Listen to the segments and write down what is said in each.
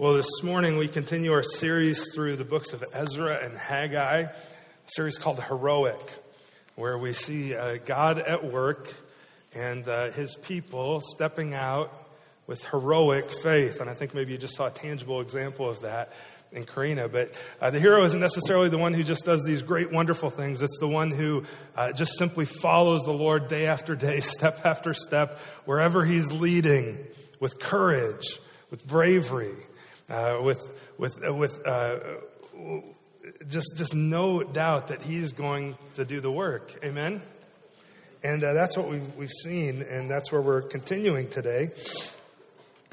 Well, this morning we continue our series through the books of Ezra and Haggai, a series called Heroic, where we see uh, God at work and uh, his people stepping out with heroic faith. And I think maybe you just saw a tangible example of that in Karina. But uh, the hero isn't necessarily the one who just does these great, wonderful things. It's the one who uh, just simply follows the Lord day after day, step after step, wherever he's leading, with courage, with bravery uh, with, with, uh, with uh, just, just no doubt that he's going to do the work. Amen? And uh, that's what we've, we've seen, and that's where we're continuing today.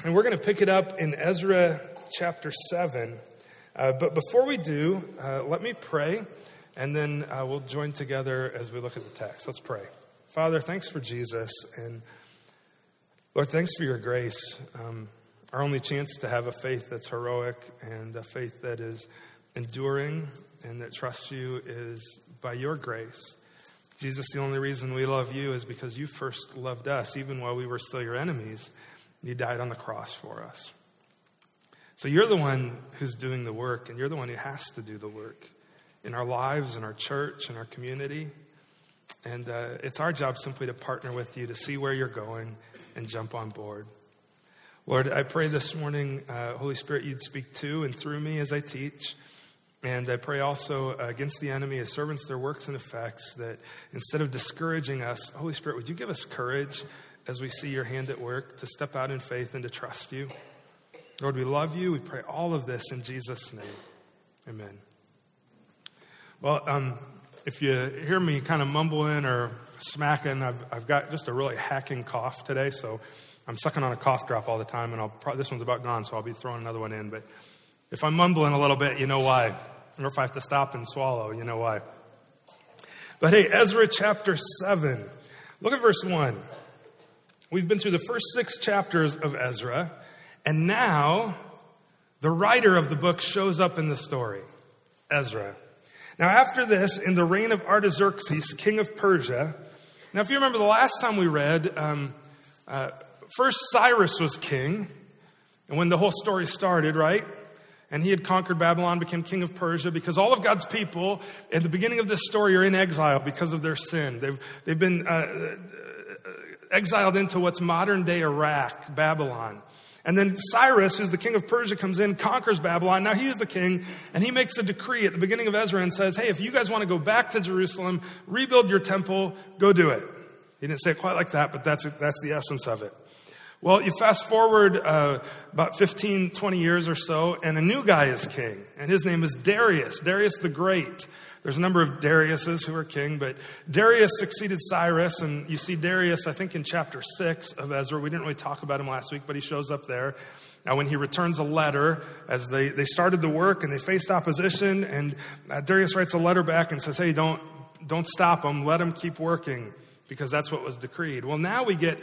And we're going to pick it up in Ezra chapter 7. Uh, but before we do, let me pray, and then we'll join together as we look at the text. Let's pray. Father, thanks for Jesus, and Lord, thanks for your grace. Um, our only chance to have a faith that's heroic and a faith that is enduring and that trusts you is by your grace. Jesus, the only reason we love you is because you first loved us, even while we were still your enemies. You died on the cross for us. So you're the one who's doing the work, and you're the one who has to do the work in our lives, in our church, in our community. And uh, it's our job simply to partner with you to see where you're going and jump on board. Lord, I pray this morning, uh, Holy Spirit, you'd speak to and through me as I teach. And I pray also against the enemy as servants, their works and effects, that instead of discouraging us, Holy Spirit, would you give us courage as we see your hand at work to step out in faith and to trust you? Lord, we love you. We pray all of this in Jesus' name. Amen. Well, um, if you hear me kind of mumbling or smacking, I've, I've got just a really hacking cough today, so I'm sucking on a cough drop all the time, and I'll pro- this one's about gone, so I'll be throwing another one in. But if I'm mumbling a little bit, you know why. Or if I have to stop and swallow, you know why. But hey, Ezra chapter 7. Look at verse 1. We've been through the first six chapters of Ezra, and now the writer of the book shows up in the story Ezra. Now, after this, in the reign of Artaxerxes, king of Persia, now if you remember the last time we read, um, uh, first Cyrus was king, and when the whole story started, right? And he had conquered Babylon, became king of Persia, because all of God's people at the beginning of this story are in exile because of their sin. They've, they've been uh, uh exiled into what's modern day Iraq, Babylon. And then Cyrus, who's the king of Persia, comes in, conquers Babylon. Now he's the king, and he makes a decree at the beginning of Ezra and says, Hey, if you guys want to go back to Jerusalem, rebuild your temple, go do it. He didn't say it quite like that, but that's, that's the essence of it. Well, you fast forward uh, about 15, 20 years or so, and a new guy is king, and his name is Darius, Darius the Great. There's a number of Dariuses who are king, but Darius succeeded Cyrus, and you see Darius, I think, in chapter 6 of Ezra. We didn't really talk about him last week, but he shows up there. Now, when he returns a letter, as they, they started the work and they faced opposition, and uh, Darius writes a letter back and says, Hey, don't, don't stop them, let them keep working, because that's what was decreed. Well, now we get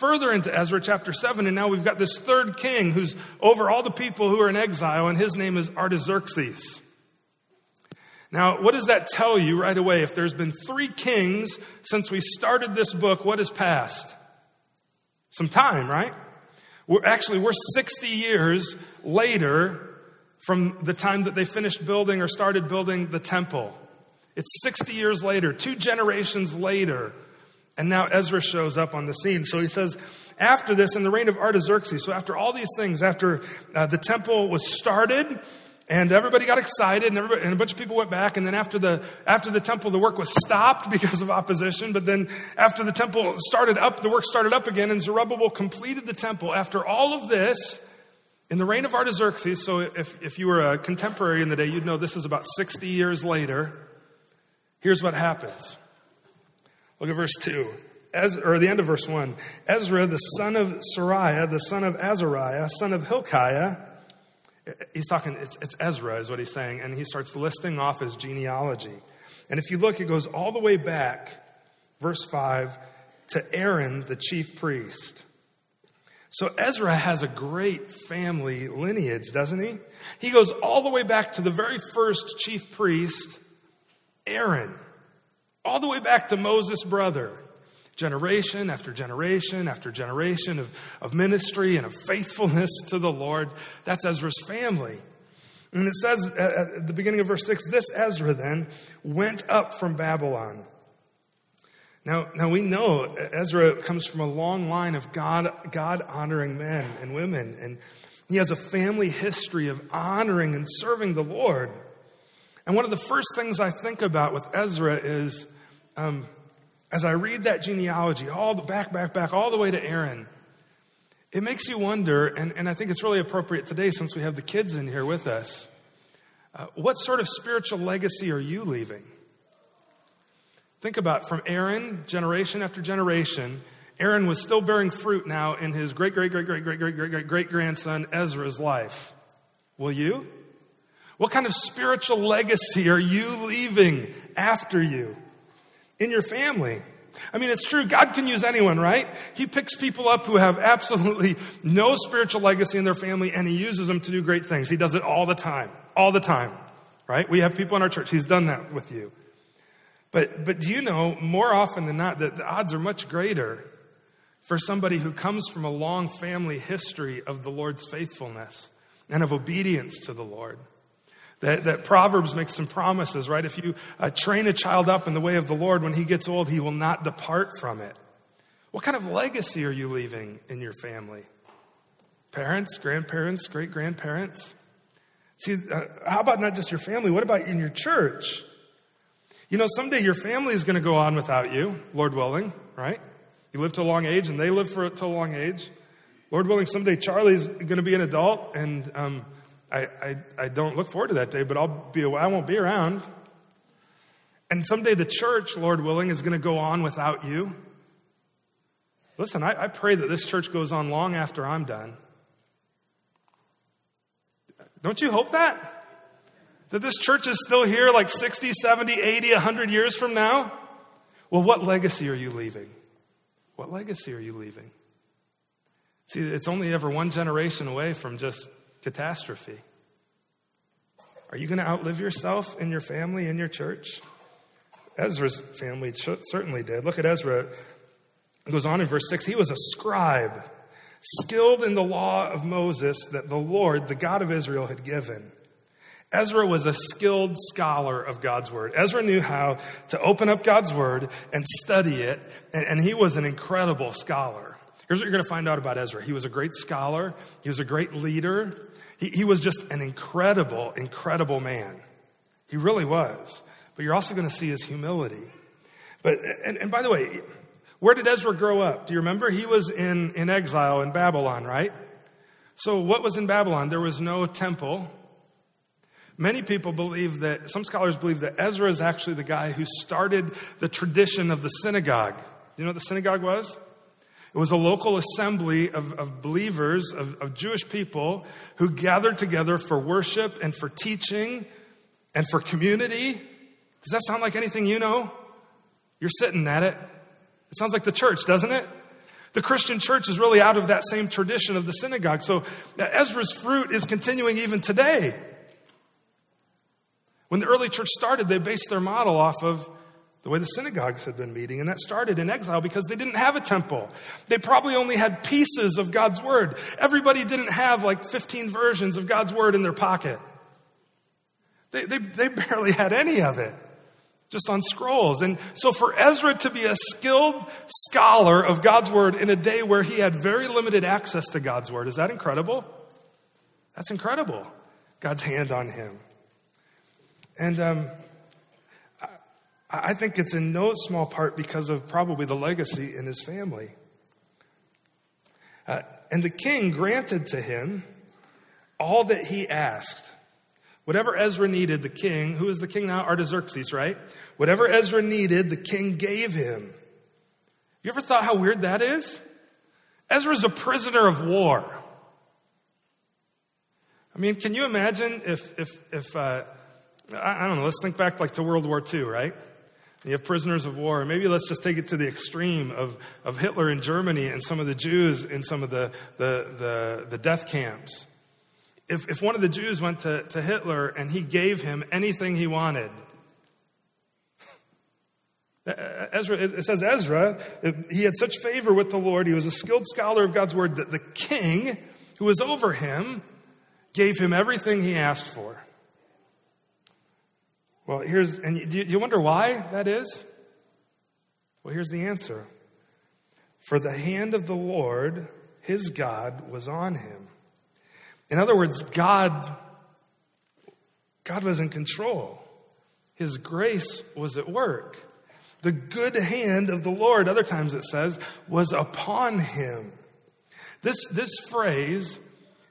further into Ezra chapter 7, and now we've got this third king who's over all the people who are in exile, and his name is Artaxerxes. Now, what does that tell you right away? If there's been three kings since we started this book, what has passed? Some time, right? We're actually, we're 60 years later from the time that they finished building or started building the temple. It's 60 years later, two generations later and now Ezra shows up on the scene. So he says, after this, in the reign of Artaxerxes, so after all these things, after uh, the temple was started, and everybody got excited, and, and, a bunch of people went back. And then after the after the temple, the work was stopped because of opposition. But then after the temple started up, the work started up again, and Zerubbabel completed the temple. After all of this, in the reign of Artaxerxes, so if if you were a contemporary in the day, you'd know this is about sixty years later. Here's what happens. Look at verse 2, Ezra, or the end of verse 1. Ezra, the son of Seraiah, the son of Azariah, son of Hilkiah, he's talking, it's, it's Ezra, is what he's saying, and he starts listing off his genealogy. And if you look, it goes all the way back, verse 5, to Aaron, the chief priest. So Ezra has a great family lineage, doesn't he? He goes all the way back to the very first chief priest, Aaron all the way back to Moses' brother. Generation after generation after generation of, of ministry and of faithfulness to the Lord. That's Ezra's family. And it says at the beginning of verse 6 this Ezra then went up from Babylon. Now, now we know Ezra comes from a long line of God, God honoring men and women, and he has a family history of honoring and serving the Lord. And one of the first things I think about with Ezra is um, as I read that genealogy, all the back, back, back, all the way to Aaron, it makes you wonder, and, and I think it's really appropriate today since we have the kids in here with us. Uh, what sort of spiritual legacy are you leaving? Think about from Aaron, generation after generation, Aaron was still bearing fruit now in his great, great, great, great, great, great, great, great, great grandson Ezra's life. Will you? What kind of spiritual legacy are you leaving after you? In your family. I mean, it's true. God can use anyone, right? He picks people up who have absolutely no spiritual legacy in their family and he uses them to do great things. He does it all the time, all the time, right? We have people in our church. He's done that with you. But, but do you know more often than not that the odds are much greater for somebody who comes from a long family history of the Lord's faithfulness and of obedience to the Lord? That, that Proverbs makes some promises, right? If you uh, train a child up in the way of the Lord, when he gets old, he will not depart from it. What kind of legacy are you leaving in your family? Parents, grandparents, great grandparents? See, uh, how about not just your family? What about in your church? You know, someday your family is going to go on without you, Lord willing, right? You live to a long age and they live for to a long age. Lord willing, someday Charlie's going to be an adult and um, I, I, I don't look forward to that day, but I'll be, I won't be around. And someday the church, Lord willing, is going to go on without you. Listen, I, I pray that this church goes on long after I'm done. Don't you hope that? That this church is still here like 60, 70, 80, 100 years from now? Well, what legacy are you leaving? What legacy are you leaving? See, it's only ever one generation away from just catastrophe. Are you going to outlive yourself in your family, in your church? Ezra's family certainly did. Look at Ezra. It goes on in verse 6 he was a scribe, skilled in the law of Moses that the Lord, the God of Israel, had given. Ezra was a skilled scholar of God's word. Ezra knew how to open up God's word and study it, and, and he was an incredible scholar. Here's what you're going to find out about Ezra. He was a great scholar. He was a great leader. He, he was just an incredible, incredible man. He really was. But you're also going to see his humility. But, and, and by the way, where did Ezra grow up? Do you remember? He was in, in exile in Babylon, right? So, what was in Babylon? There was no temple. Many people believe that, some scholars believe that Ezra is actually the guy who started the tradition of the synagogue. Do you know what the synagogue was? It was a local assembly of, of believers, of, of Jewish people, who gathered together for worship and for teaching and for community. Does that sound like anything you know? You're sitting at it. It sounds like the church, doesn't it? The Christian church is really out of that same tradition of the synagogue. So Ezra's fruit is continuing even today. When the early church started, they based their model off of the way the synagogues had been meeting. And that started in exile because they didn't have a temple. They probably only had pieces of God's word. Everybody didn't have like 15 versions of God's word in their pocket. They, they, they barely had any of it, just on scrolls. And so for Ezra to be a skilled scholar of God's word in a day where he had very limited access to God's word, is that incredible? That's incredible. God's hand on him. And, um, I think it's in no small part because of probably the legacy in his family. Uh, and the king granted to him all that he asked. Whatever Ezra needed, the king, who is the king now? Artaxerxes, right? Whatever Ezra needed, the king gave him. You ever thought how weird that is? Ezra's a prisoner of war. I mean, can you imagine if, if, if uh, I, I don't know, let's think back like to World War II, right? You have prisoners of war. Maybe let's just take it to the extreme of, of Hitler in Germany and some of the Jews in some of the, the, the, the death camps. If, if one of the Jews went to, to Hitler and he gave him anything he wanted, Ezra, it says Ezra, he had such favor with the Lord. He was a skilled scholar of God's word that the king who was over him gave him everything he asked for. Well, here's, and do you wonder why that is? Well, here's the answer. For the hand of the Lord, his God, was on him. In other words, God, God was in control. His grace was at work. The good hand of the Lord, other times it says, was upon him. This, this phrase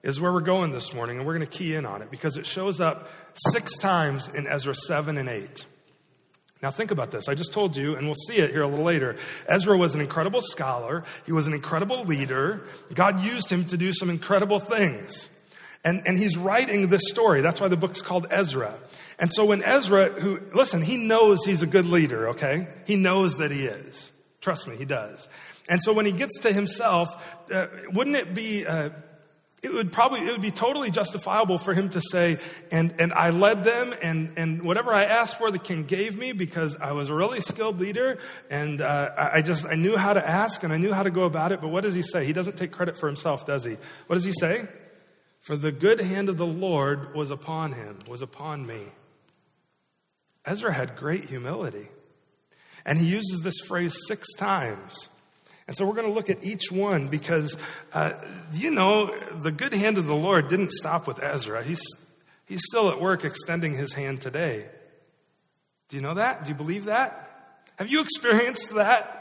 is where we're going this morning, and we're going to key in on it because it shows up six times in Ezra 7 and 8. Now, think about this. I just told you, and we'll see it here a little later. Ezra was an incredible scholar, he was an incredible leader. God used him to do some incredible things. And, and he's writing this story. That's why the book's called Ezra. And so when Ezra, who, listen, he knows he's a good leader, okay? He knows that he is. Trust me, he does. And so when he gets to himself, uh, wouldn't it be uh, it would probably it would be totally justifiable for him to say and and i led them and and whatever i asked for the king gave me because i was a really skilled leader and uh, i just i knew how to ask and i knew how to go about it. But what does he say? He doesn't take credit for himself does he? What does he say? For the good hand of the lord was upon him was upon me. Ezra had great humility. And he uses this phrase six times and so we're going to look at each one because, uh, you know, the good hand of the Lord didn't stop with Ezra. He's, he's still at work extending his hand today. Do you know that? Do you believe that? Have you experienced that?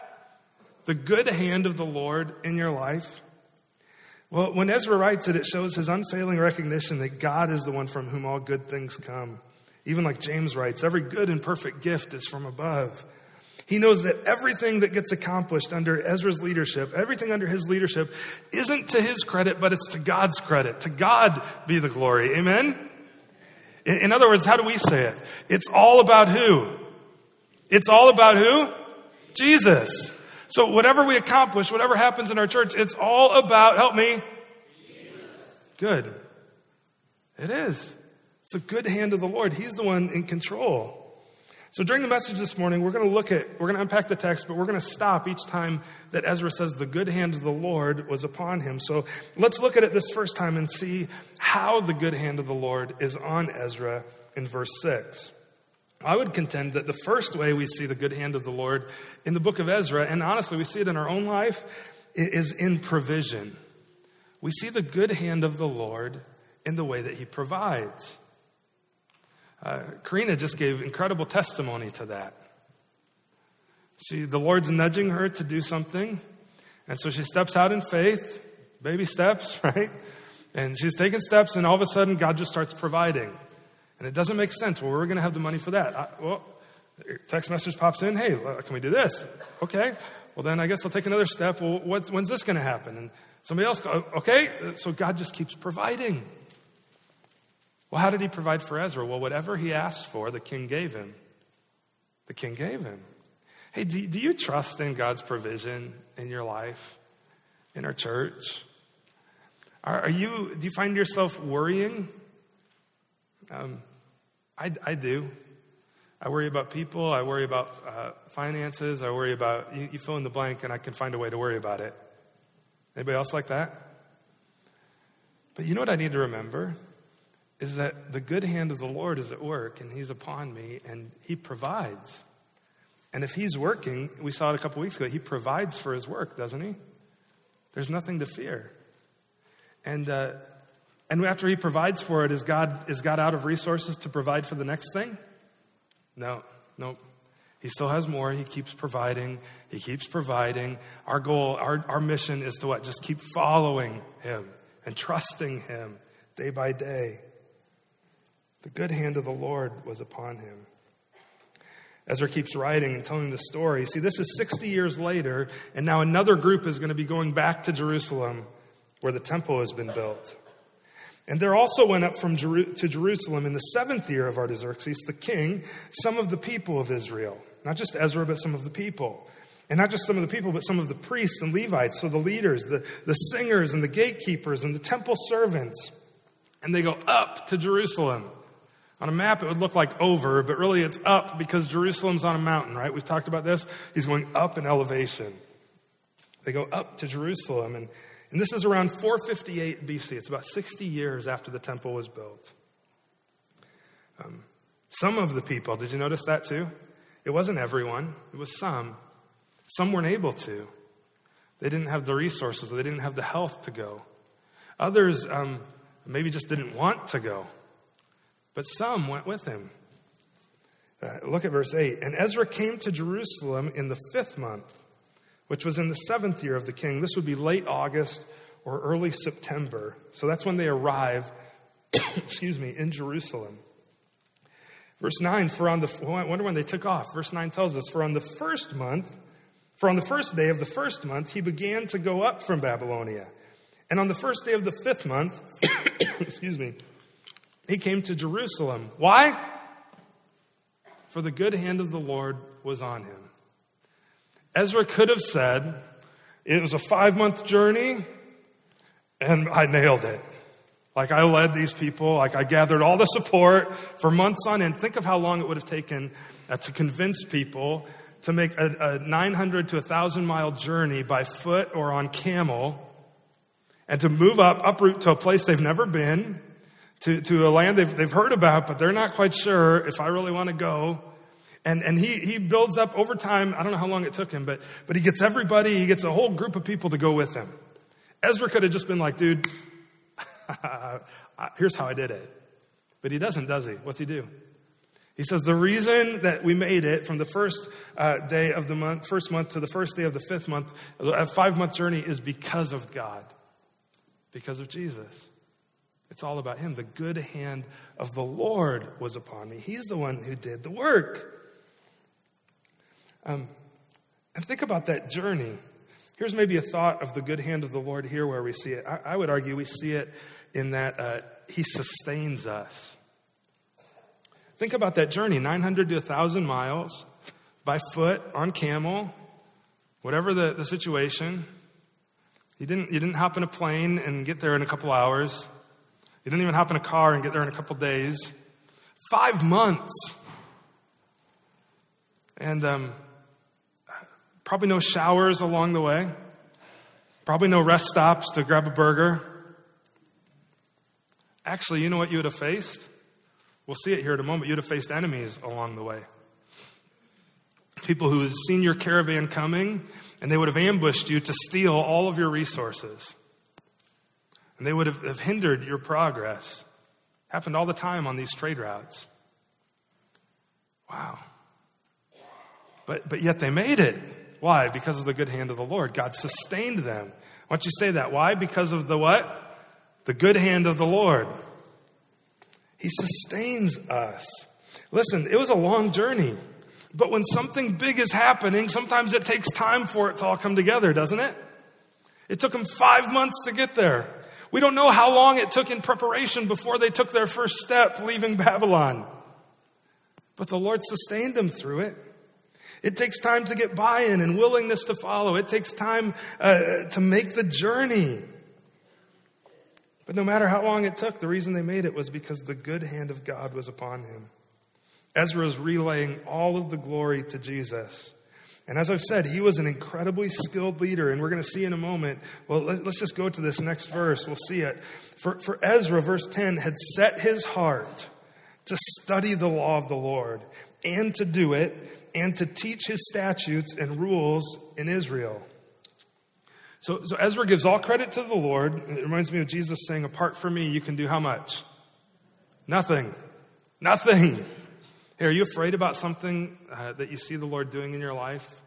The good hand of the Lord in your life? Well, when Ezra writes it, it shows his unfailing recognition that God is the one from whom all good things come. Even like James writes, every good and perfect gift is from above. He knows that everything that gets accomplished under Ezra's leadership, everything under his leadership, isn't to his credit, but it's to God's credit. To God be the glory. Amen? In other words, how do we say it? It's all about who? It's all about who? Jesus. So whatever we accomplish, whatever happens in our church, it's all about, help me. Jesus. Good. It is. It's the good hand of the Lord. He's the one in control. So during the message this morning, we're going to look at, we're going to unpack the text, but we're going to stop each time that Ezra says the good hand of the Lord was upon him. So let's look at it this first time and see how the good hand of the Lord is on Ezra in verse 6. I would contend that the first way we see the good hand of the Lord in the book of Ezra, and honestly, we see it in our own life, is in provision. We see the good hand of the Lord in the way that he provides. Uh, Karina just gave incredible testimony to that. She, the Lord's nudging her to do something, and so she steps out in faith, baby steps, right? And she's taking steps, and all of a sudden, God just starts providing. And it doesn't make sense. Well, we're going to have the money for that. I, well, text message pops in. Hey, can we do this? Okay. Well, then I guess I'll take another step. Well, when's this going to happen? And somebody else, okay. So God just keeps providing. Well, how did he provide for Ezra? Well, whatever he asked for, the king gave him. The king gave him. Hey, do, do you trust in God's provision in your life, in our church? Are, are you, do you find yourself worrying? Um, I, I do. I worry about people. I worry about uh, finances. I worry about, you, you fill in the blank, and I can find a way to worry about it. Anybody else like that? But you know what I need to remember? Is that the good hand of the Lord is at work and He's upon me and He provides. And if He's working, we saw it a couple weeks ago, He provides for His work, doesn't He? There's nothing to fear. And, uh, and after He provides for it, is God, is God out of resources to provide for the next thing? No, no. He still has more. He keeps providing. He keeps providing. Our goal, our, our mission is to what? Just keep following Him and trusting Him day by day. The good hand of the Lord was upon him. Ezra keeps writing and telling the story. See, this is 60 years later, and now another group is going to be going back to Jerusalem where the temple has been built. And there also went up from Jeru- to Jerusalem in the seventh year of Artaxerxes, the king, some of the people of Israel. Not just Ezra, but some of the people. And not just some of the people, but some of the priests and Levites, so the leaders, the, the singers and the gatekeepers and the temple servants. And they go up to Jerusalem On a map, it would look like over, but really it's up because Jerusalem's on a mountain, right? We've talked about this. He's going up in elevation. They go up to Jerusalem, and, and this is around 458 BC. It's about 60 years after the temple was built. Um, some of the people, did you notice that too? It wasn't everyone, it was some. Some weren't able to. They didn't have the resources, they didn't have the health to go. Others um, maybe just didn't want to go. But some went with him. Uh, look at verse 8. And Ezra came to Jerusalem in the fifth month, which was in the seventh year of the king. This would be late August or early September. So that's when they arrive, excuse me, in Jerusalem. Verse 9, for on the, well, I wonder when they took off. Verse 9 tells us, for on the first month, for on the first day of the first month, he began to go up from Babylonia. And on the first day of the fifth month, excuse me, he came to Jerusalem. Why? For the good hand of the Lord was on him. Ezra could have said, It was a five month journey, and I nailed it. Like I led these people, like I gathered all the support for months on end. Think of how long it would have taken uh, to convince people to make a, a 900 to 1,000 mile journey by foot or on camel and to move up, uproot to a place they've never been to, to a land they've, they've heard about, but they're not quite sure if I really want to go. And, and he, he builds up over time. I don't know how long it took him, but, but he gets everybody, he gets a whole group of people to go with him. Ezra could have just been like, dude, here's how I did it. But he doesn't, does he? What's he do? He says, the reason that we made it from the first uh, day of the month, first month to the first day of the fifth month, a five month journey is because of God, because of Jesus. It's all about him. The good hand of the Lord was upon me. He's the one who did the work. Um, and think about that journey. Here's maybe a thought of the good hand of the Lord here where we see it. I, I would argue we see it in that uh, he sustains us. Think about that journey 900 to 1,000 miles by foot, on camel, whatever the, the situation. You didn't, you didn't hop in a plane and get there in a couple hours. You didn't even hop in a car and get there in a couple days. Five months. And um, probably no showers along the way. Probably no rest stops to grab a burger. Actually, you know what you would have faced? We'll see it here in a moment. You'd have faced enemies along the way. People who had seen your caravan coming and they would have ambushed you to steal all of your resources and they would have, have hindered your progress. Happened all the time on these trade routes. Wow. But, but yet they made it. Why? Because of the good hand of the Lord. God sustained them. Why don't you say that? Why? Because of the what? The good hand of the Lord. He sustains us. Listen, it was a long journey. But when something big is happening, sometimes it takes time for it to all come together, doesn't it? It took them five months to get there. We don't know how long it took in preparation before they took their first step leaving Babylon. But the Lord sustained them through it. It takes time to get buy in and willingness to follow. It takes time uh, to make the journey. But no matter how long it took, the reason they made it was because the good hand of God was upon him. Ezra is relaying all of the glory to Jesus. And as I've said, he was an incredibly skilled leader, and we're going to see in a moment. Well, let, us just go to this next verse. We'll see it. For, for Ezra, verse 10, had set his heart to study the law of the Lord and to do it and to teach his statutes and rules in Israel. So, so Ezra gives all credit to the Lord. It reminds me of Jesus saying, Apart from me, you can do how much? Nothing. Nothing. Hey, are you afraid about something uh, that you see the Lord doing in your life?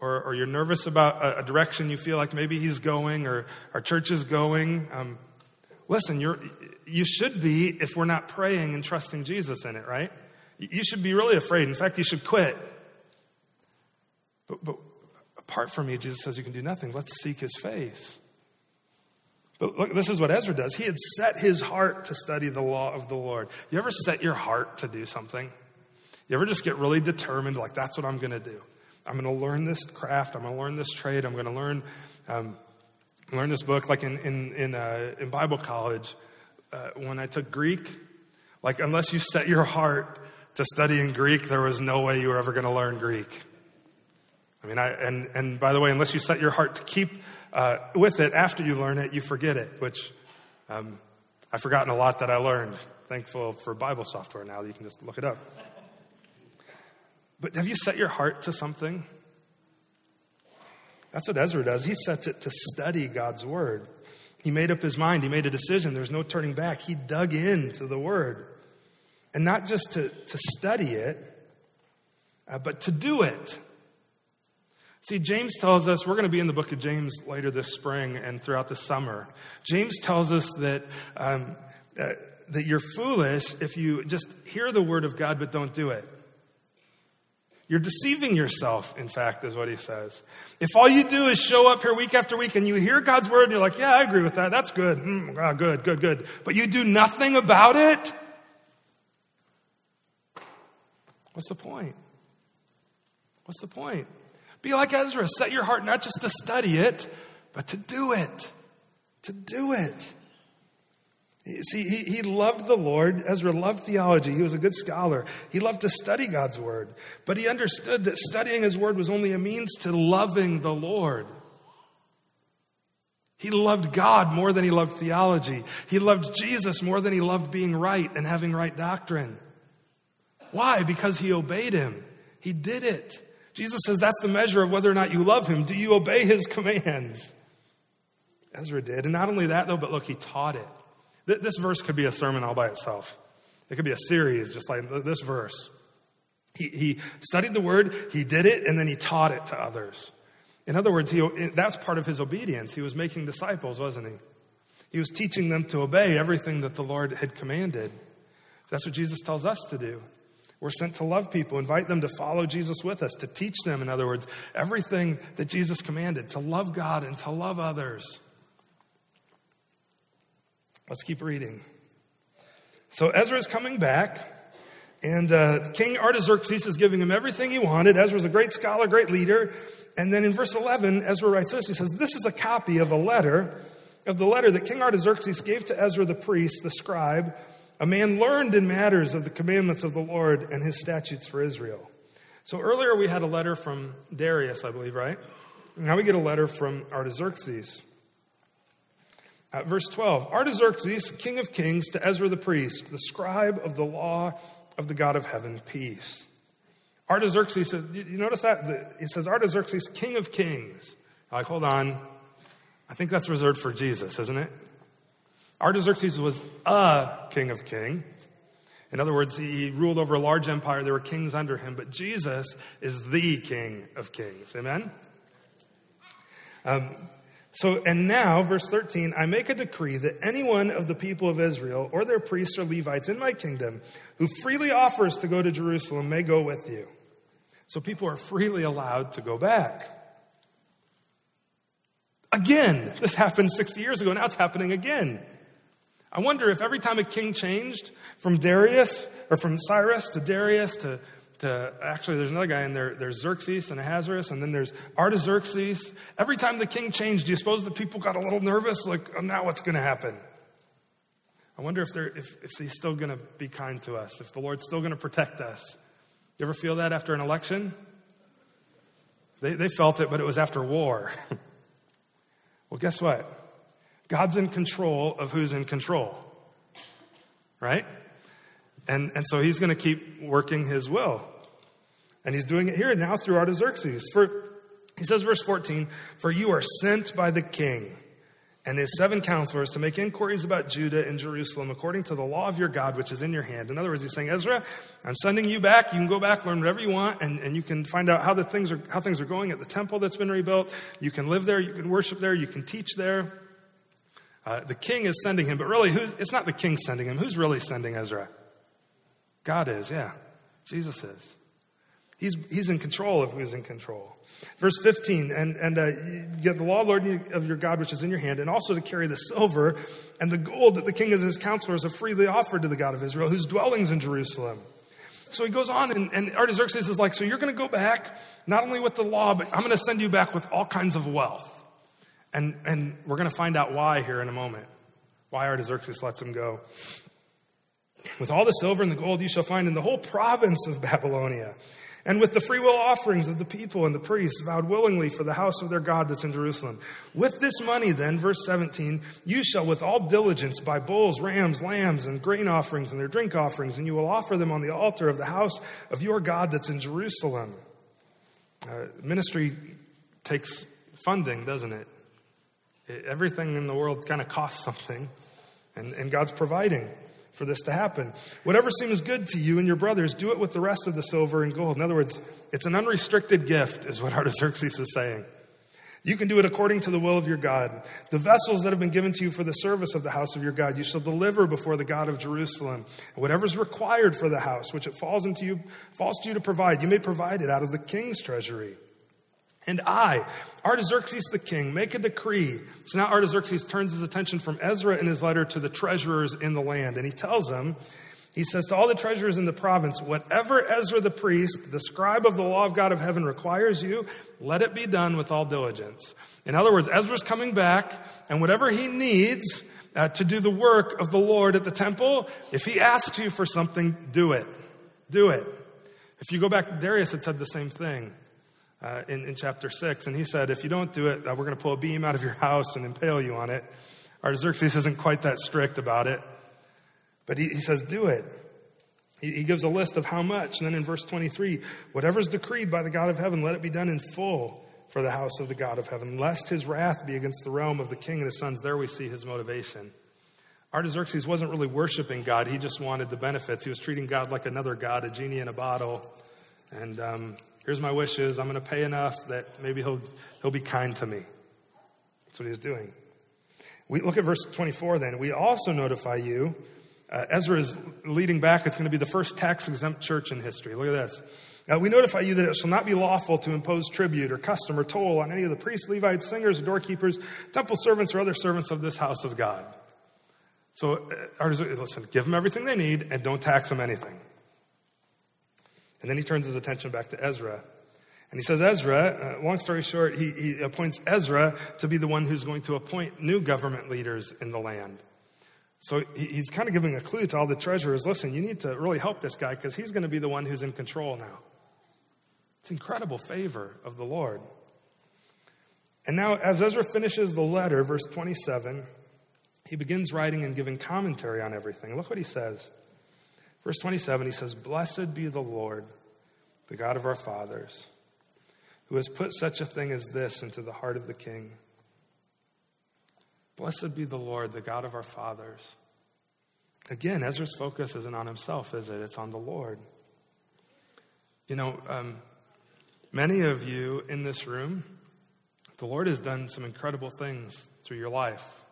Or, or you're nervous about a, a, direction you feel like maybe He's going or our church is going? Um, listen, you're, you should be if we're not praying and trusting Jesus in it, right? You should be really afraid. In fact, you should quit. But, but apart from me, Jesus says you can do nothing. Let's seek His face. But look, this is what Ezra does. He had set his heart to study the law of the Lord. You ever set your heart to do something? You ever just get really determined, like, that's what I'm going to do? I'm going to learn this craft. I'm going to learn this trade. I'm going to learn, um, learn this book. Like in, in, in, uh, in Bible college, uh, when I took Greek, Like, unless you set your heart to studying Greek, there was no way you were ever going to learn Greek. I mean, I, and, and by the way, unless you set your heart to keep uh, with it after you learn it, you forget it, which um, I've forgotten a lot that I learned. Thankful for Bible software now, that you can just look it up. But have you set your heart to something? That's what Ezra does. He sets it to study God's word. He made up his mind, he made a decision. There's no turning back. He dug into the word. And not just to, to study it, uh, but to do it. See, James tells us, we're going to be in the book of James later this spring and throughout the summer. James tells us that, um, uh, that you're foolish if you just hear the word of God but don't do it. You're deceiving yourself, in fact, is what he says. If all you do is show up here week after week and you hear God's word and you're like, yeah, I agree with that. That's good. Mm, ah, good, good, good. But you do nothing about it, What's the point? What's the point? Be like Ezra. Set your heart not just to study it, but to do it. To do it. See, he, he loved the Lord. Ezra loved theology. He was a good scholar. He loved to study God's word. But he understood that studying his word was only a means to loving the Lord. He loved God more than he loved theology. He loved Jesus more than he loved being right and having right doctrine. Why? Because he obeyed him. He did it. Jesus says that's the measure of whether or not you love him. Do you obey his commands? Ezra did. And not only that, though, but look, he taught it. This verse could be a sermon all by itself. It could be a series, just like this verse. He, he studied the word, he did it, and then he taught it to others. In other words, he, that's part of his obedience. He was making disciples, wasn't he? He was teaching them to obey everything that the Lord had commanded. That's what Jesus tells us to do. We're sent to love people, invite them to follow Jesus with us, to teach them, in other words, everything that Jesus commanded, to love God and to love others. Let's keep reading. So Ezra is coming back, and uh, King Artaxerxes is giving him everything he wanted. Ezra's a great scholar, great leader. And then in verse 11, Ezra writes this He says, This is a copy of a letter, of the letter that King Artaxerxes gave to Ezra the priest, the scribe a man learned in matters of the commandments of the Lord and his statutes for Israel. So earlier we had a letter from Darius, I believe, right? Now we get a letter from Artaxerxes. At verse 12 Artaxerxes, king of kings, to Ezra the priest, the scribe of the law of the God of heaven, peace. Artaxerxes says, you notice that? It says Artaxerxes, king of kings. Like, hold on. I think that's reserved for Jesus, isn't it? Artaxerxes was a king of kings. In other words, he ruled over a large empire. There were kings under him, but Jesus is the king of kings. Amen? Um, so, and now, verse 13, I make a decree that anyone of the people of Israel or their priests or Levites in my kingdom who freely offers to go to Jerusalem may go with you. So people are freely allowed to go back. Again, this happened 60 years ago. Now it's happening again. I wonder if every time a king changed from Darius or from Cyrus to Darius to, to actually, there's another guy in there. There's Xerxes and Ahasuerus, and then there's Artaxerxes. Every time the king changed, do you suppose the people got a little nervous? Like, oh, now what's going to happen? I wonder if, they're, if, if he's still going to be kind to us, if the Lord's still going to protect us. You ever feel that after an election? They, they felt it, but it was after war. well, guess what? God's in control of who's in control. Right? And, and so he's going to keep working his will. And he's doing it here now through Artaxerxes. For, he says, verse 14, For you are sent by the king and his seven counselors to make inquiries about Judah and Jerusalem according to the law of your God, which is in your hand. In other words, he's saying, Ezra, I'm sending you back. You can go back, learn whatever you want, and, and you can find out how the things are, how things are going at the temple that's been rebuilt. You can live there. You can worship there. You can teach there. Uh, the king is sending him, but really, it's not the king sending him. Who's really sending Ezra? God is, yeah. Jesus is. He's, he's in control of who's in control. Verse 15, and, and uh, you get the law, Lord, of your God, which is in your hand, and also to carry the silver and the gold that the king and his counselors have freely offered to the God of Israel, whose dwellings in Jerusalem. So he goes on, and, and Artaxerxes is like, So you're going to go back, not only with the law, but I'm going to send you back with all kinds of wealth. And, and we're going to find out why here in a moment. Why Artaxerxes lets him go. With all the silver and the gold you shall find in the whole province of Babylonia, and with the freewill offerings of the people and the priests vowed willingly for the house of their God that's in Jerusalem. With this money, then, verse 17, you shall with all diligence buy bulls, rams, lambs, and grain offerings and their drink offerings, and you will offer them on the altar of the house of your God that's in Jerusalem. Uh, ministry takes funding, doesn't it? it everything in the world kind of costs something, and, and God's providing for this to happen. Whatever seems good to you and your brothers, do it with the rest of the silver and gold. In other words, it's an unrestricted gift, is what Artaxerxes is saying. You can do it according to the will of your God. The vessels that have been given to you for the service of the house of your God, you shall deliver before the God of Jerusalem. Whatever is required for the house, which it falls into you, falls to you to provide, you may provide it out of the king's treasury. And I, Artaxerxes the king, make a decree. So now Artaxerxes turns his attention from Ezra in his letter to the treasurers in the land. And he tells them, he says to all the treasurers in the province, whatever Ezra the priest, the scribe of the law of God of heaven requires you, let it be done with all diligence. In other words, Ezra's coming back, and whatever he needs uh, to do the work of the Lord at the temple, if he asks you for something, do it. Do it. If you go back, Darius had said the same thing uh, in, in chapter 6. And he said, If you don't do it, uh, we're going to pull a beam out of your house and impale you on it. Artaxerxes isn't quite that strict about it, but he, he says, Do it. He, he gives a list of how much. And then in verse 23, whatever's decreed by the God of heaven, let it be done in full for the house of the God of heaven, lest his wrath be against the realm of the king and his sons. There we see his motivation. Artaxerxes wasn't really worshiping God, he just wanted the benefits. He was treating God like another God, a genie in a bottle. And um, Here's my wishes. I'm going to pay enough that maybe he'll, he'll be kind to me. That's what he's doing. We look at verse 24 then. We also notify you. Uh, Ezra is leading back. It's going to be the first tax exempt church in history. Look at this. Uh, we notify you that it shall not be lawful to impose tribute or custom or toll on any of the priests, Levites, singers, doorkeepers, temple servants, or other servants of this house of God. So, uh, listen, give them everything they need and don't tax them anything. And then he turns his attention back to Ezra. And he says, Ezra, uh, long story short, he, he appoints Ezra to be the one who's going to appoint new government leaders in the land. So he, he's kind of giving a clue to all the treasurers listen, you need to really help this guy because he's going to be the one who's in control now. It's incredible favor of the Lord. And now, as Ezra finishes the letter, verse 27, he begins writing and giving commentary on everything. Look what he says. Verse 27, he says, Blessed be the Lord, the God of our fathers, who has put such a thing as this into the heart of the king. Blessed be the Lord, the God of our fathers. Again, Ezra's focus isn't on himself, is it? It's on the Lord. You know, um, many of you in this room, the Lord has done some incredible things through your life,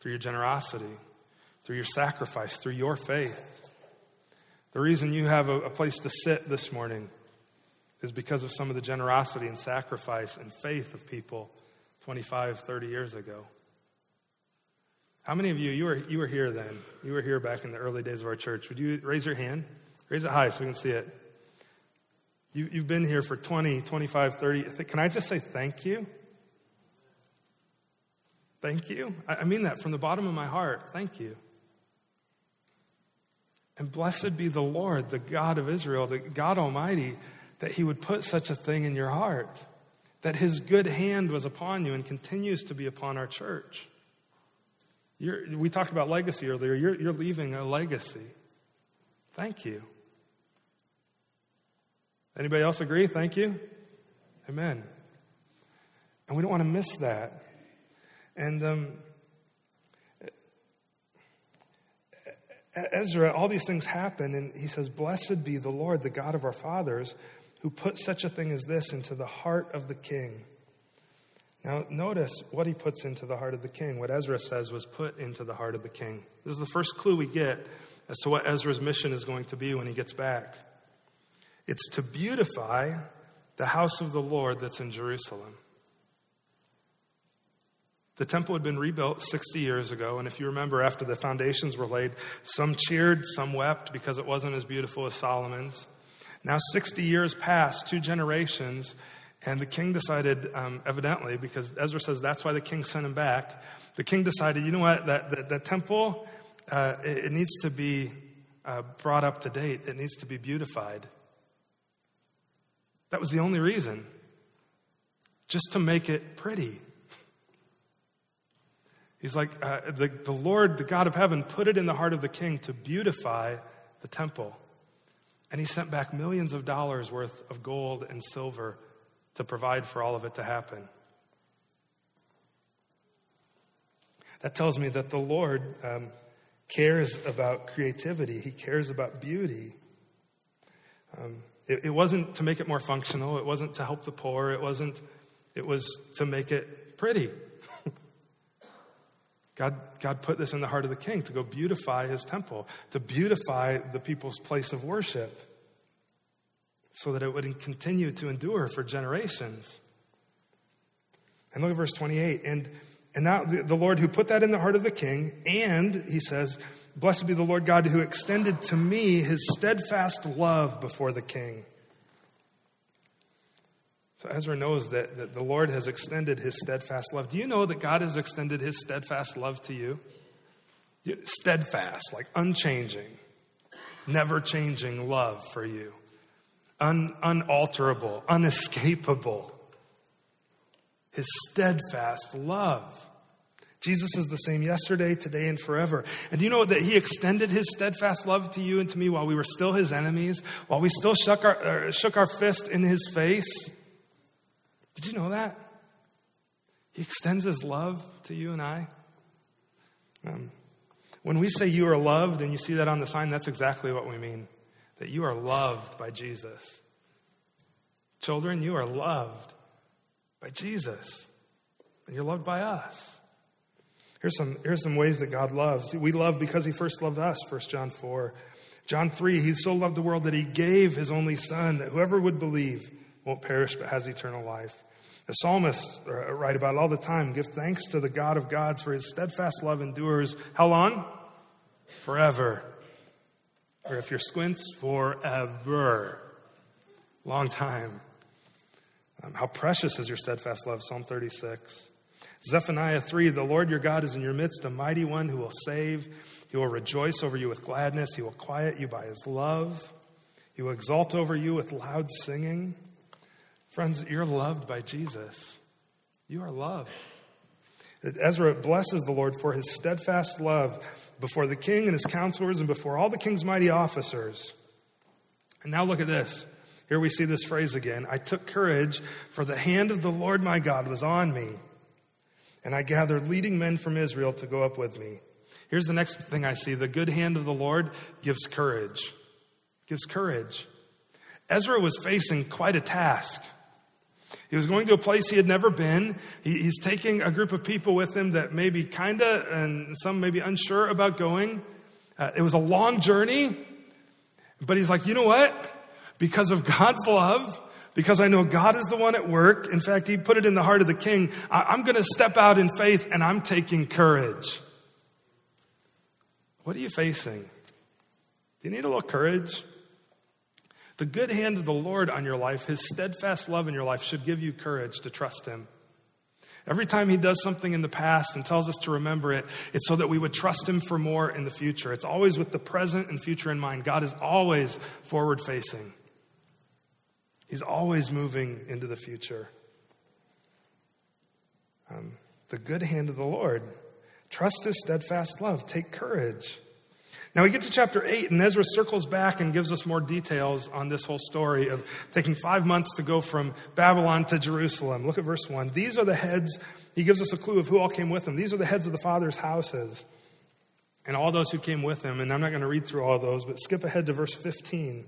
through your generosity, through your sacrifice, through your faith. The reason you have a, a place to sit this morning is because of some of the generosity and sacrifice and faith of people 25, 30 years ago. How many of you, you were, you were here then? You were here back in the early days of our church. Would you raise your hand? Raise it high so we can see it. You, you've been here for 20, 25, 30. Can I just say thank you? Thank you. I mean that from the bottom of my heart. Thank you. And blessed be the Lord, the God of Israel, the God Almighty, that He would put such a thing in your heart, that His good hand was upon you and continues to be upon our church. You're, we talked about legacy earlier. You're, you're leaving a legacy. Thank you. Anybody else agree? Thank you. Amen. And we don't want to miss that. And um, Ezra, all these things happen, and he says, Blessed be the Lord, the God of our fathers, who put such a thing as this into the heart of the king. Now, notice what he puts into the heart of the king. What Ezra says was put into the heart of the king. This is the first clue we get as to what Ezra's mission is going to be when he gets back. It's to beautify the house of the Lord that's in Jerusalem. The temple had been rebuilt 60 years ago, and if you remember, after the foundations were laid, some cheered, some wept because it wasn't as beautiful as Solomon's. Now, 60 years passed, two generations, and the king decided, um, evidently, because Ezra says that's why the king sent him back, the king decided, you know what, that, that, that temple, uh, it, it, needs to be uh, brought up to date. It needs to be beautified. That was the only reason, just to make it pretty. He's like, uh, the, the Lord, the God of heaven, put it in the heart of the king to beautify the temple. And he sent back millions of dollars worth of gold and silver to provide for all of it to happen. That tells me that the Lord um, cares about creativity, He cares about beauty. Um, it, it wasn't to make it more functional, it wasn't to help the poor, it wasn't, it was to make it pretty. God, God put this in the heart of the king to go beautify his temple, to beautify the people's place of worship, so that it would continue to endure for generations. And look at verse 28. And, and now the, the Lord who put that in the heart of the king, and he says, Blessed be the Lord God who extended to me his steadfast love before the king. So Ezra knows that, that the Lord has extended his steadfast love. Do you know that God has extended his steadfast love to you? Steadfast, like unchanging, never changing love for you, Un, unalterable, unescapable. His steadfast love. Jesus is the same yesterday, today, and forever. And do you know that He extended His steadfast love to you and to me while we were still His enemies, while we still shook our, shook our fist in His face? Did you know that? He extends his love to you and I. Um, when we say you are loved and you see that on the sign, that's exactly what we mean that you are loved by Jesus. Children, you are loved by Jesus, and you're loved by us. Here's some, here's some ways that God loves. We love because He first loved us, 1 John 4. John 3, He so loved the world that He gave His only Son, that whoever would believe won't perish but has eternal life. The psalmists write about it all the time. Give thanks to the God of gods for his steadfast love endures. How long? Forever. Or if you're squints, forever. Long time. Um, how precious is your steadfast love, Psalm 36. Zephaniah 3 The Lord your God is in your midst, a mighty one who will save. He will rejoice over you with gladness. He will quiet you by his love. He will exalt over you with loud singing. Friends, you're loved by Jesus. You are loved. Ezra blesses the Lord for his steadfast love before the king and his counselors and before all the king's mighty officers. And now look at this. Here we see this phrase again. I took courage, for the hand of the Lord my God was on me. And I gathered leading men from Israel to go up with me. Here's the next thing I see the good hand of the Lord gives courage. Gives courage. Ezra was facing quite a task. He was going to a place he had never been. He, he's taking a group of people with him that maybe kind of, and some maybe unsure about going. Uh, it was a long journey, but he's like, you know what? Because of God's love, because I know God is the one at work. In fact, he put it in the heart of the king. I, I'm going to step out in faith and I'm taking courage. What are you facing? Do you need a little courage? The good hand of the Lord on your life, his steadfast love in your life, should give you courage to trust him. Every time he does something in the past and tells us to remember it, it's so that we would trust him for more in the future. It's always with the present and future in mind. God is always forward facing, he's always moving into the future. Um, the good hand of the Lord. Trust his steadfast love. Take courage. Now we get to chapter 8, and Ezra circles back and gives us more details on this whole story of taking five months to go from Babylon to Jerusalem. Look at verse 1. These are the heads, he gives us a clue of who all came with him. These are the heads of the father's houses and all those who came with him. And I'm not going to read through all those, but skip ahead to verse 15.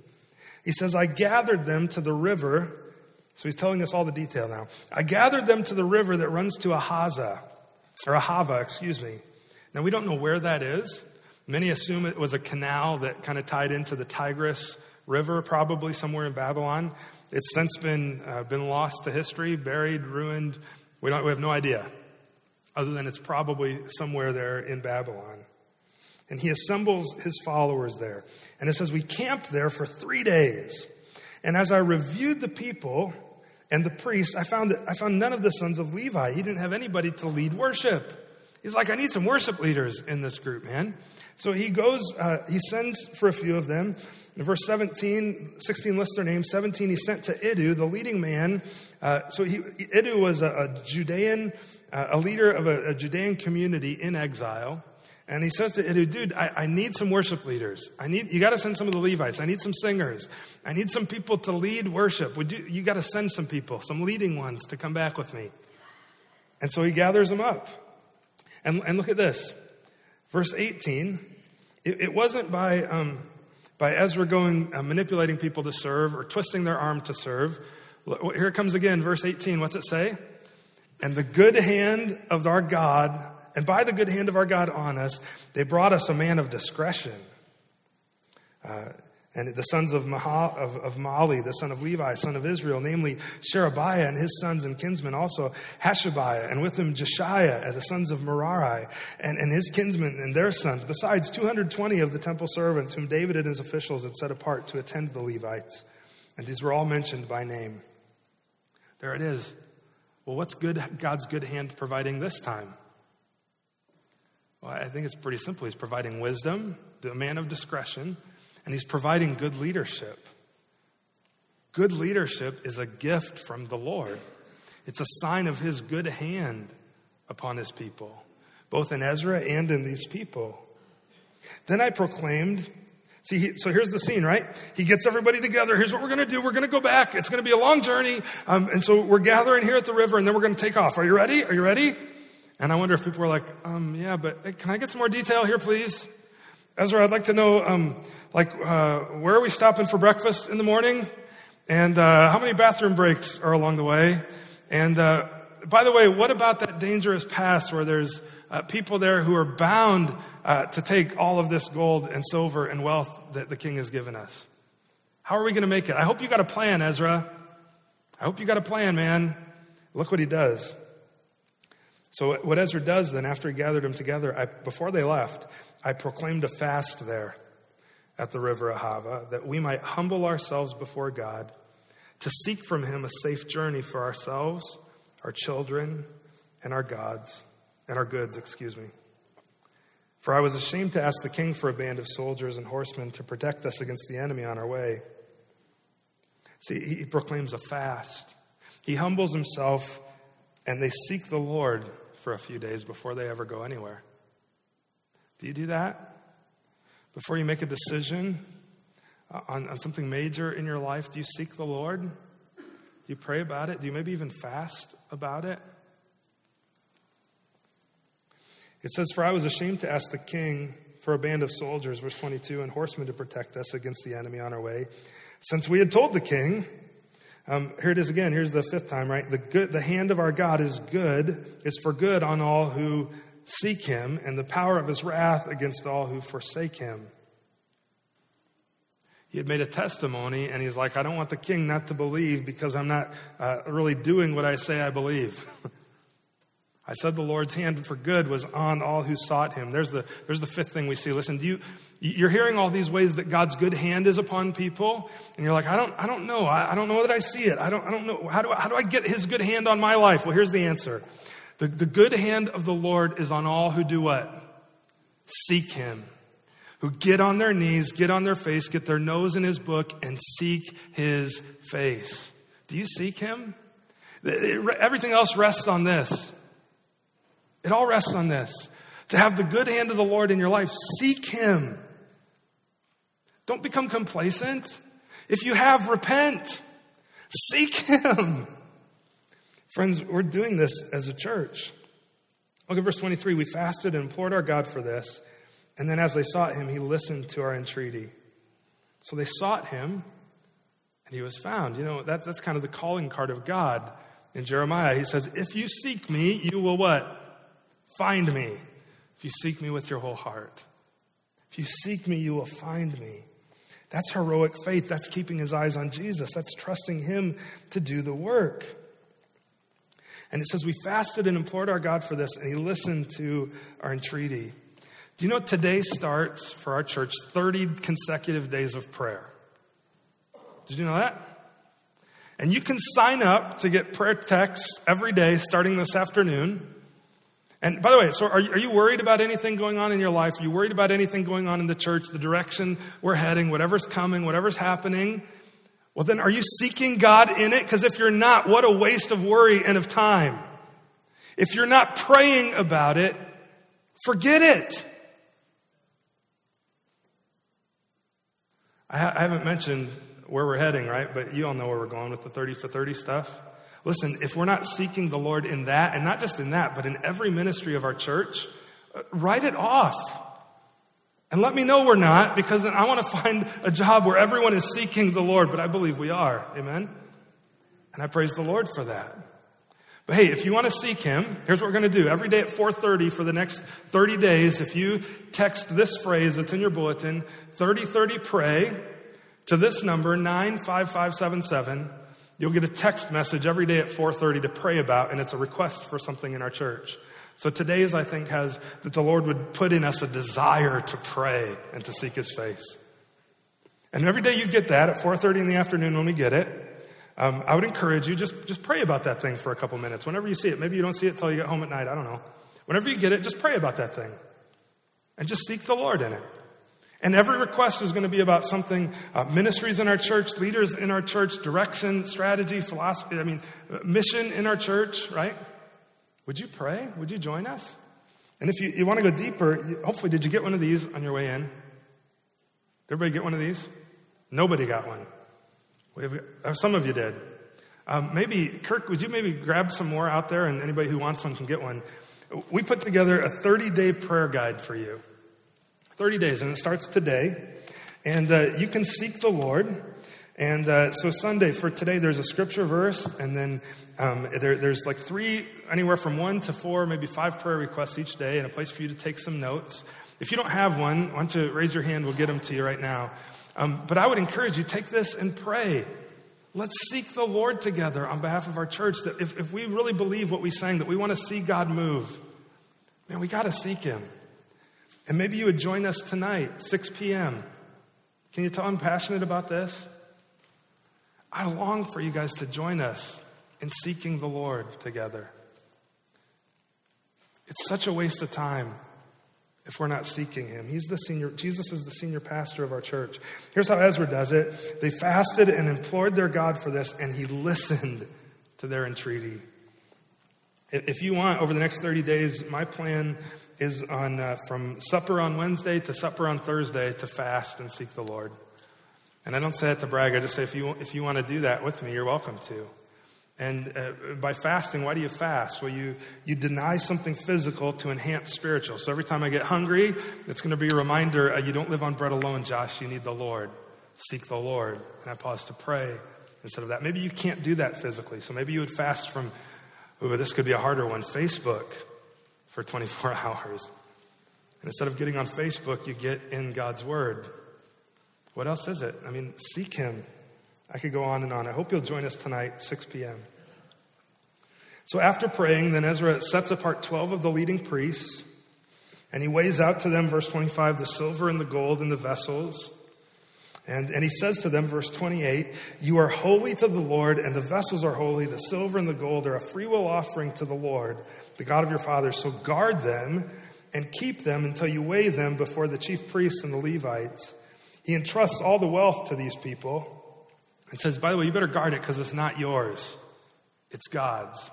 He says, I gathered them to the river. So he's telling us all the detail now. I gathered them to the river that runs to Ahaza, or Ahava, excuse me. Now we don't know where that is. Many assume it was a canal that kind of tied into the Tigris River, probably somewhere in Babylon. It's since been, uh, been lost to history, buried, ruined. We, don't, we have no idea, other than it's probably somewhere there in Babylon. And he assembles his followers there. And it says, We camped there for three days. And as I reviewed the people and the priests, I found, that, I found none of the sons of Levi. He didn't have anybody to lead worship. He's like, I need some worship leaders in this group, man. So he goes, uh, he sends for a few of them. In verse 17, 16 lists their names. 17, he sent to Iddo, the leading man. Uh, so he, Iddo was a, a Judean, uh, a leader of a, a, Judean community in exile. And he says to Iddo, dude, I, I need some worship leaders. I need, you got to send some of the Levites. I need some singers. I need some people to lead worship. Would you, you got to send some people, some leading ones to come back with me. And so he gathers them up. And, and look at this. Verse 18, it, it wasn't by, um, by Ezra going, uh, manipulating people to serve or twisting their arm to serve. Here it comes again, verse 18. What's it say? And the good hand of our God, and by the good hand of our God on us, they brought us a man of discretion. Uh, and the sons of, Maha, of, of the son of Levi, son of Israel, namely Sherebiah and his sons and kinsmen, also Hashabiah, and with him Jeshaiah, and the sons of Merari, and, and his kinsmen and their sons, besides 220 of the temple servants whom David and his officials had set apart to attend the Levites. And these were all mentioned by name. There it is. Well, what's good, God's good hand providing this time? Well, I think it's pretty simple. He's providing wisdom, the man of discretion, and he's providing good leadership. Good leadership is a gift from the Lord. It's a sign of his good hand upon his people, both in Ezra and in these people. Then I proclaimed, see, he, so here's the scene, right? He gets everybody together. Here's what we're going to do. We're going to go back. It's going to be a long journey. Um, and so we're gathering here at the river and then we're going to take off. Are you ready? Are you ready? And I wonder if people were like, um, yeah, but hey, can I get some more detail here, please? Ezra, I'd like to know, um, like, uh, where are we stopping for breakfast in the morning? And uh, how many bathroom breaks are along the way? And uh, by the way, what about that dangerous pass where there's uh, people there who are bound uh, to take all of this gold and silver and wealth that the king has given us? How are we going to make it? I hope you got a plan, Ezra. I hope you got a plan, man. Look what he does. So, what Ezra does then, after he gathered them together, I, before they left, I proclaimed a fast there at the river Ahava that we might humble ourselves before God to seek from him a safe journey for ourselves, our children, and our gods, and our goods, excuse me. For I was ashamed to ask the king for a band of soldiers and horsemen to protect us against the enemy on our way. See, he proclaims a fast. He humbles himself, and they seek the Lord for a few days before they ever go anywhere. Do you do that? Before you make a decision on, on something major in your life, do you seek the Lord? Do you pray about it? Do you maybe even fast about it? It says, For I was ashamed to ask the king for a band of soldiers, verse 22, and horsemen to protect us against the enemy on our way. Since we had told the king, um, here it is again, here's the fifth time, right? The, good, the hand of our God is good, is for good on all who seek him, and the power of his wrath against all who forsake him. He had made a testimony, and he's like, I don't want the king not to believe because I'm not uh, really doing what I say I believe. I said the Lord's hand for good was on all who sought him. There's the, there's the fifth thing we see. Listen, do you, you're hearing all these ways that God's good hand is upon people, and you're like, I don't, I don't know. I, I don't know that I see it. I don't, I don't know. How do, how do I get his good hand on my life? Well, here's the answer. The, the good hand of the Lord is on all who do what? Seek him. Who get on their knees, get on their face, get their nose in his book, and seek his face. Do you seek him? Everything else rests on this. It all rests on this. To have the good hand of the Lord in your life, seek him. Don't become complacent. If you have, repent. Seek him. Friends, we're doing this as a church. Look at verse 23. We fasted and implored our God for this. And then as they sought him, he listened to our entreaty. So they sought him, and he was found. You know, that, that's kind of the calling card of God in Jeremiah. He says, If you seek me, you will what? Find me. If you seek me with your whole heart. If you seek me, you will find me. That's heroic faith. That's keeping his eyes on Jesus. That's trusting him to do the work. And it says, We fasted and implored our God for this, and He listened to our entreaty. Do you know today starts for our church 30 consecutive days of prayer? Did you know that? And you can sign up to get prayer texts every day starting this afternoon. And by the way, so are you, are you worried about anything going on in your life? Are you worried about anything going on in the church, the direction we're heading, whatever's coming, whatever's happening? Well, then are you seeking God in it? Because if you're not, what a waste of worry and of time. If you're not praying about it, forget it. I, ha- I haven't mentioned where we're heading, right? But you all know where we're going with the 30 for 30 stuff. Listen, if we're not seeking the Lord in that, and not just in that, but in every ministry of our church, uh, write it off. And let me know we're not, because I want to find a job where everyone is seeking the Lord, but I believe we are. Amen? And I praise the Lord for that. But hey, if you want to seek him, here's what we're going to do. Every day at 4:30 for the next 30 days, if you text this phrase that's in your bulletin, 3030 pray to this number 95577, you'll get a text message every day at 4:30 to pray about and it's a request for something in our church. So today's, I think, has that the Lord would put in us a desire to pray and to seek His face. And every day you get that at 4:30 in the afternoon when we get it. Um, I would encourage you just just pray about that thing for a couple minutes. Whenever you see it, maybe you don't see it till you get home at night. I don't know. Whenever you get it, just pray about that thing, and just seek the Lord in it. And every request is going to be about something uh, ministries in our church, leaders in our church, direction, strategy, philosophy, I mean, uh, mission in our church, right? Would you pray? Would you join us? And if you, you want to go deeper, hopefully, did you get one of these on your way in? Did everybody get one of these? Nobody got one. Have, uh, some of you did. Um, maybe, Kirk, would you maybe grab some more out there and anybody who wants one can get one? We put together a 30 day prayer guide for you. 30 days, and it starts today. And uh, you can seek the Lord and uh, so Sunday for today, there's a scripture verse, and then um, there, there's like three, anywhere from one to four, maybe five prayer requests each day, and a place for you to take some notes. If you don't have one, why don't raise your hand? We'll get them to you right now. Um, but I would encourage you take this and pray. Let's seek the Lord together on behalf of our church. That if, if we really believe what we sang, that we want to see God move, man, we got to seek Him. And maybe you would join us tonight, 6 p.m. Can you tell I'm passionate about this? I long for you guys to join us in seeking the Lord together. It's such a waste of time if we're not seeking him. He's the senior, Jesus is the senior pastor of our church. Here's how Ezra does it. They fasted and implored their God for this, and he listened to their entreaty. If you want, over the next 30 days, my plan is on uh, from supper on Wednesday to supper on Thursday to fast and seek the Lord. And I don't say that to brag. I just say if you, if you want to do that with me, you're welcome to. And uh, by fasting, why do you fast? Well, you, you deny something physical to enhance spiritual. So every time I get hungry, it's going to be a reminder uh, you don't live on bread alone, Josh. You need the Lord. Seek the Lord. And I pause to pray instead of that. Maybe you can't do that physically. So maybe you would fast from, ooh, this could be a harder one, Facebook for 24 hours. And instead of getting on Facebook, you get in God's Word. What else is it? I mean, seek Him. I could go on and on. I hope you'll join us tonight, 6 p.m. So after praying, then Ezra sets apart 12 of the leading priests, and he weighs out to them, verse 25, the silver and the gold and the vessels. And, and he says to them, verse 28, You are holy to the Lord, and the vessels are holy. The silver and the gold are a freewill offering to the Lord, the God of your fathers. So guard them and keep them until you weigh them before the chief priests and the Levites. He entrusts all the wealth to these people and says, By the way, you better guard it because it's not yours, it's God's.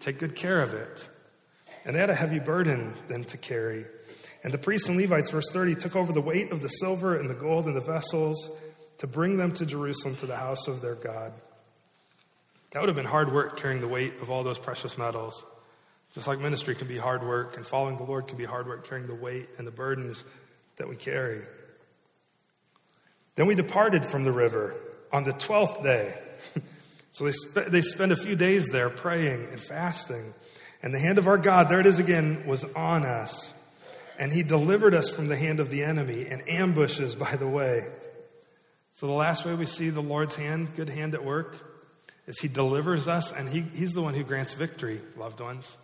Take good care of it. And they had a heavy burden then to carry. And the priests and Levites, verse 30, took over the weight of the silver and the gold and the vessels to bring them to Jerusalem to the house of their God. That would have been hard work carrying the weight of all those precious metals. Just like ministry can be hard work, and following the Lord can be hard work carrying the weight and the burdens that we carry. Then we departed from the river on the 12th day. so they, sp- they spend a few days there praying and fasting. And the hand of our God, there it is again, was on us. And he delivered us from the hand of the enemy and ambushes by the way. So the last way we see the Lord's hand, good hand at work, is he delivers us and he, he's the one who grants victory, loved ones.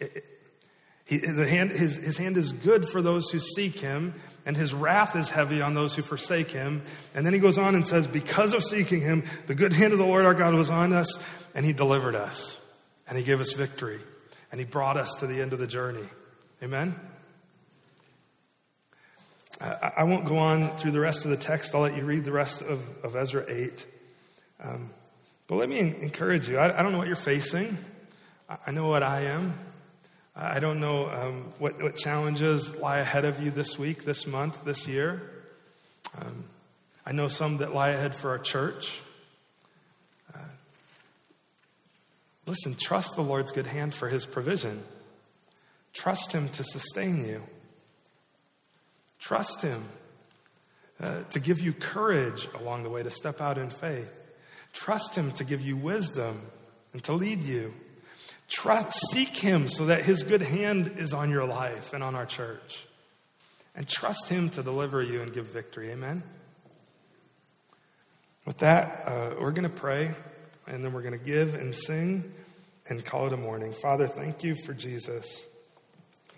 It, it, he, hand, his, his hand is good for those who seek him, and his wrath is heavy on those who forsake him. And then he goes on and says, Because of seeking him, the good hand of the Lord our God was on us, and he delivered us, and he gave us victory. and He brought us to the end of the journey. Amen? I, I won't go on through the rest of the text. I'll let you read the rest of, of Ezra 8. Um, but let me encourage you. I, I, don't know what you're facing. I know what I am. I don't know um, what, what, challenges lie ahead of you this week, this month, this year. Um, I know some that lie ahead for our church. Uh, listen, trust the Lord's good hand for his provision. Trust him to sustain you. Trust him uh, to give you courage along the way to step out in faith. Trust him to give you wisdom and to lead you. Trust, seek Him so that His good hand is on your life and on our church. And trust Him to deliver you and give victory. Amen? With that, uh, we're going to pray and then we're going to give and sing and call it a morning. Father, thank you for Jesus.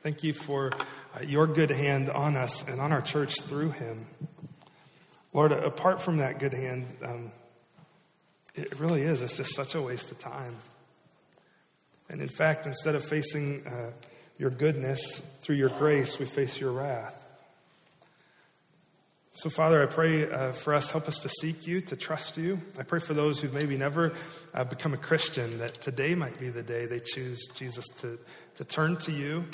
Thank you for uh, your good hand on us and on our church through Him. Lord, apart from that good hand, um, it really is. It's just such a waste of time. And in fact, instead of facing uh, your goodness through your grace, we face your wrath. So, Father, I pray uh, for us, help us to seek you, to trust you. I pray for those who've maybe never uh, become a Christian that today might be the day they choose, Jesus, to, to turn to you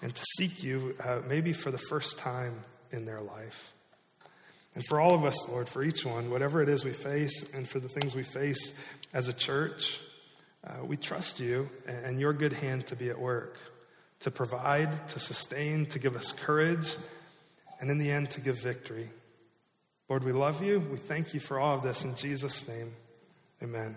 and to seek you, uh, maybe for the first time in their life. And for all of us, Lord, for each one, whatever it is we face, and for the things we face as a church, uh, we trust you and your good hand to be at work, to provide, to sustain, to give us courage, and in the end, to give victory. Lord, we love you. We thank you for all of this. In Jesus' name, amen.